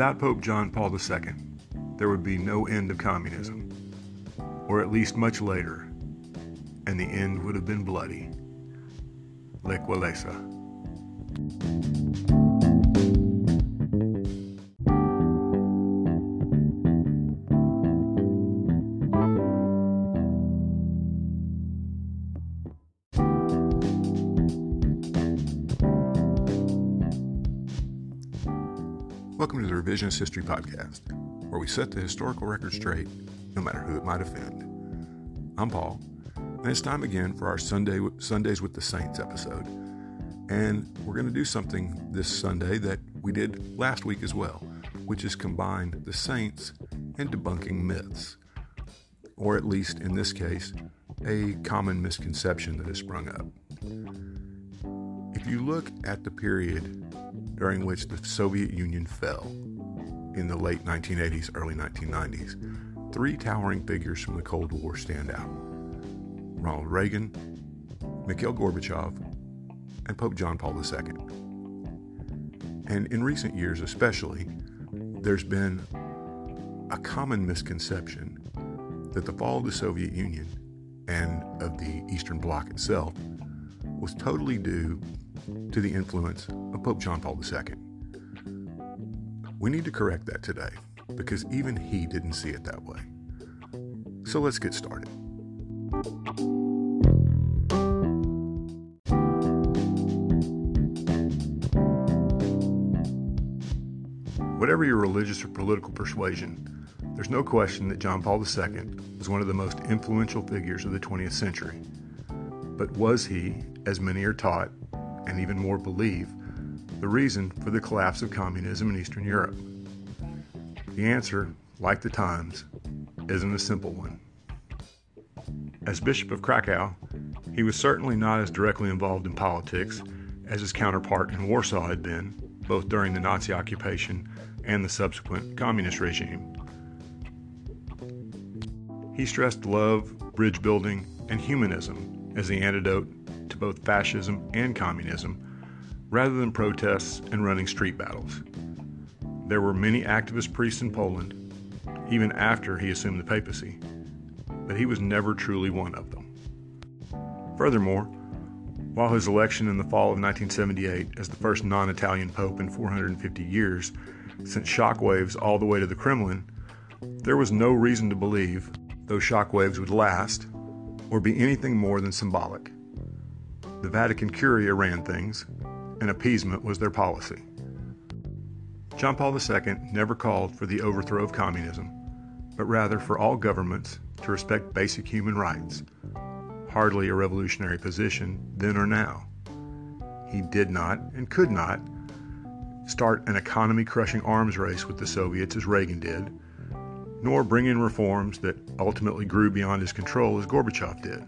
Without Pope John Paul II, there would be no end of communism, or at least much later, and the end would have been bloody. Lech Welcome to the Revisionist History Podcast, where we set the historical record straight, no matter who it might offend. I'm Paul, and it's time again for our Sunday Sundays with the Saints episode. And we're going to do something this Sunday that we did last week as well, which is combine the saints and debunking myths, or at least in this case, a common misconception that has sprung up. If you look at the period during which the Soviet Union fell in the late 1980s, early 1990s, three towering figures from the Cold War stand out Ronald Reagan, Mikhail Gorbachev, and Pope John Paul II. And in recent years, especially, there's been a common misconception that the fall of the Soviet Union and of the Eastern Bloc itself was totally due to the influence of Pope John Paul II. We need to correct that today because even he didn't see it that way. So let's get started. Whatever your religious or political persuasion, there's no question that John Paul II was one of the most influential figures of the 20th century. But was he, as many are taught, and even more believe, the reason for the collapse of communism in Eastern Europe? The answer, like the times, isn't a simple one. As Bishop of Krakow, he was certainly not as directly involved in politics as his counterpart in Warsaw had been, both during the Nazi occupation and the subsequent communist regime. He stressed love, bridge building, and humanism as the antidote to both fascism and communism, rather than protests and running street battles. There were many activist priests in Poland, even after he assumed the papacy, but he was never truly one of them. Furthermore, while his election in the fall of 1978 as the first non Italian pope in 450 years sent shockwaves all the way to the Kremlin, there was no reason to believe those shockwaves would last or be anything more than symbolic. The Vatican Curia ran things, and appeasement was their policy. John Paul II never called for the overthrow of communism, but rather for all governments to respect basic human rights. Hardly a revolutionary position then or now. He did not and could not start an economy crushing arms race with the Soviets as Reagan did, nor bring in reforms that ultimately grew beyond his control as Gorbachev did.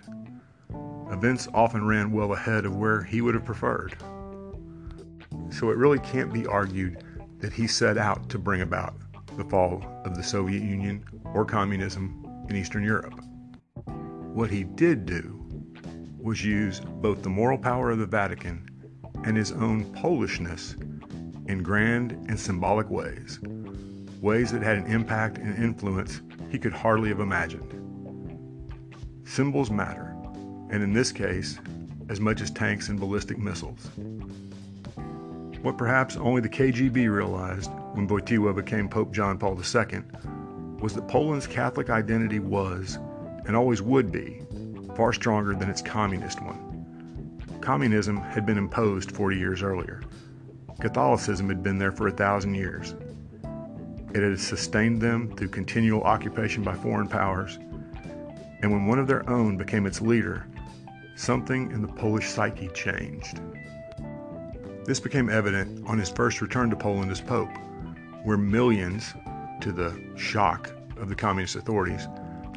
Events often ran well ahead of where he would have preferred. So it really can't be argued that he set out to bring about the fall of the Soviet Union or communism in Eastern Europe. What he did do was use both the moral power of the Vatican and his own Polishness in grand and symbolic ways, ways that had an impact and influence he could hardly have imagined. Symbols matter and in this case, as much as tanks and ballistic missiles. What perhaps only the KGB realized when Wojtyła became Pope John Paul II was that Poland's Catholic identity was, and always would be, far stronger than its communist one. Communism had been imposed 40 years earlier. Catholicism had been there for a thousand years. It had sustained them through continual occupation by foreign powers, and when one of their own became its leader, something in the Polish psyche changed. This became evident on his first return to Poland as Pope, where millions, to the shock of the communist authorities,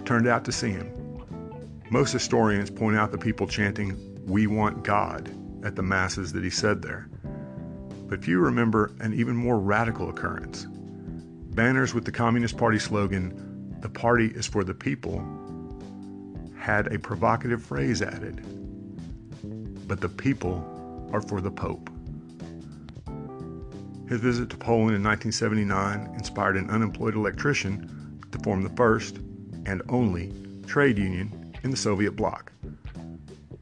turned out to see him. Most historians point out the people chanting, We want God, at the masses that he said there. But few remember an even more radical occurrence. Banners with the Communist Party slogan, The party is for the people, had a provocative phrase added But the people are for the Pope. His visit to Poland in 1979 inspired an unemployed electrician to form the first and only trade union in the Soviet bloc.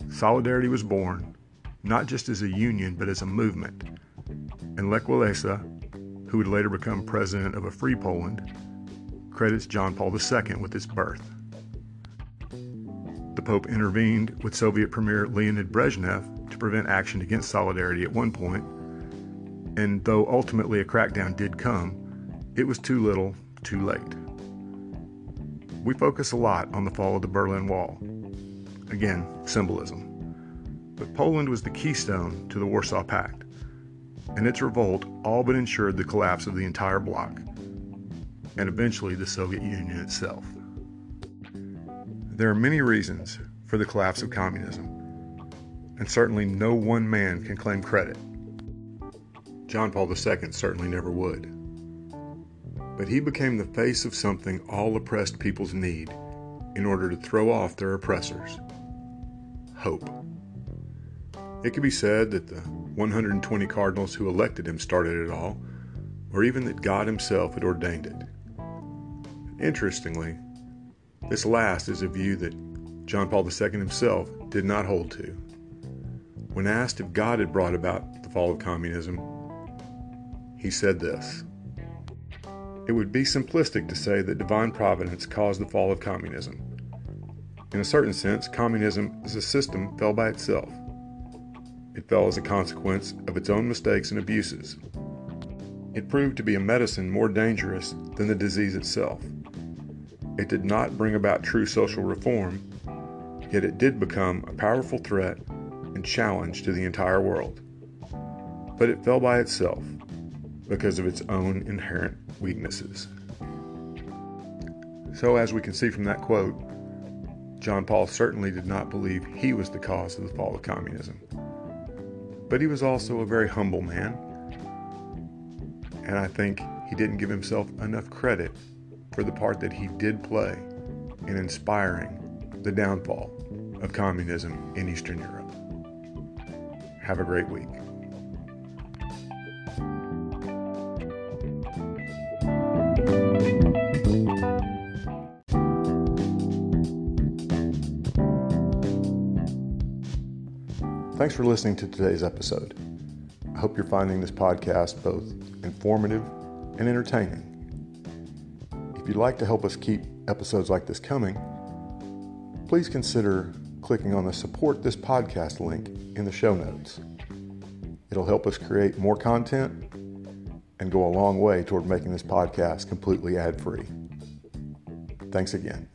Solidarity was born, not just as a union, but as a movement. And Lech Walesa, who would later become president of a free Poland, credits John Paul II with its birth. Pope intervened with Soviet Premier Leonid Brezhnev to prevent action against Solidarity at one point, and though ultimately a crackdown did come, it was too little, too late. We focus a lot on the fall of the Berlin Wall. Again, symbolism. But Poland was the keystone to the Warsaw Pact, and its revolt all but ensured the collapse of the entire bloc, and eventually the Soviet Union itself. There are many reasons for the collapse of communism, and certainly no one man can claim credit. John Paul II certainly never would. But he became the face of something all oppressed peoples need in order to throw off their oppressors hope. It could be said that the 120 cardinals who elected him started it all, or even that God Himself had ordained it. Interestingly, this last is a view that John Paul II himself did not hold to. When asked if God had brought about the fall of communism, he said this it would be simplistic to say that divine providence caused the fall of communism. In a certain sense, communism as a system fell by itself. It fell as a consequence of its own mistakes and abuses. It proved to be a medicine more dangerous than the disease itself. It did not bring about true social reform, yet it did become a powerful threat and challenge to the entire world. But it fell by itself because of its own inherent weaknesses. So, as we can see from that quote, John Paul certainly did not believe he was the cause of the fall of communism. But he was also a very humble man, and I think he didn't give himself enough credit for the part that he did play in inspiring the downfall of communism in Eastern Europe. Have a great week. Thanks for listening to today's episode. I hope you're finding this podcast both informative and entertaining. If you'd like to help us keep episodes like this coming, please consider clicking on the Support This Podcast link in the show notes. It'll help us create more content and go a long way toward making this podcast completely ad free. Thanks again.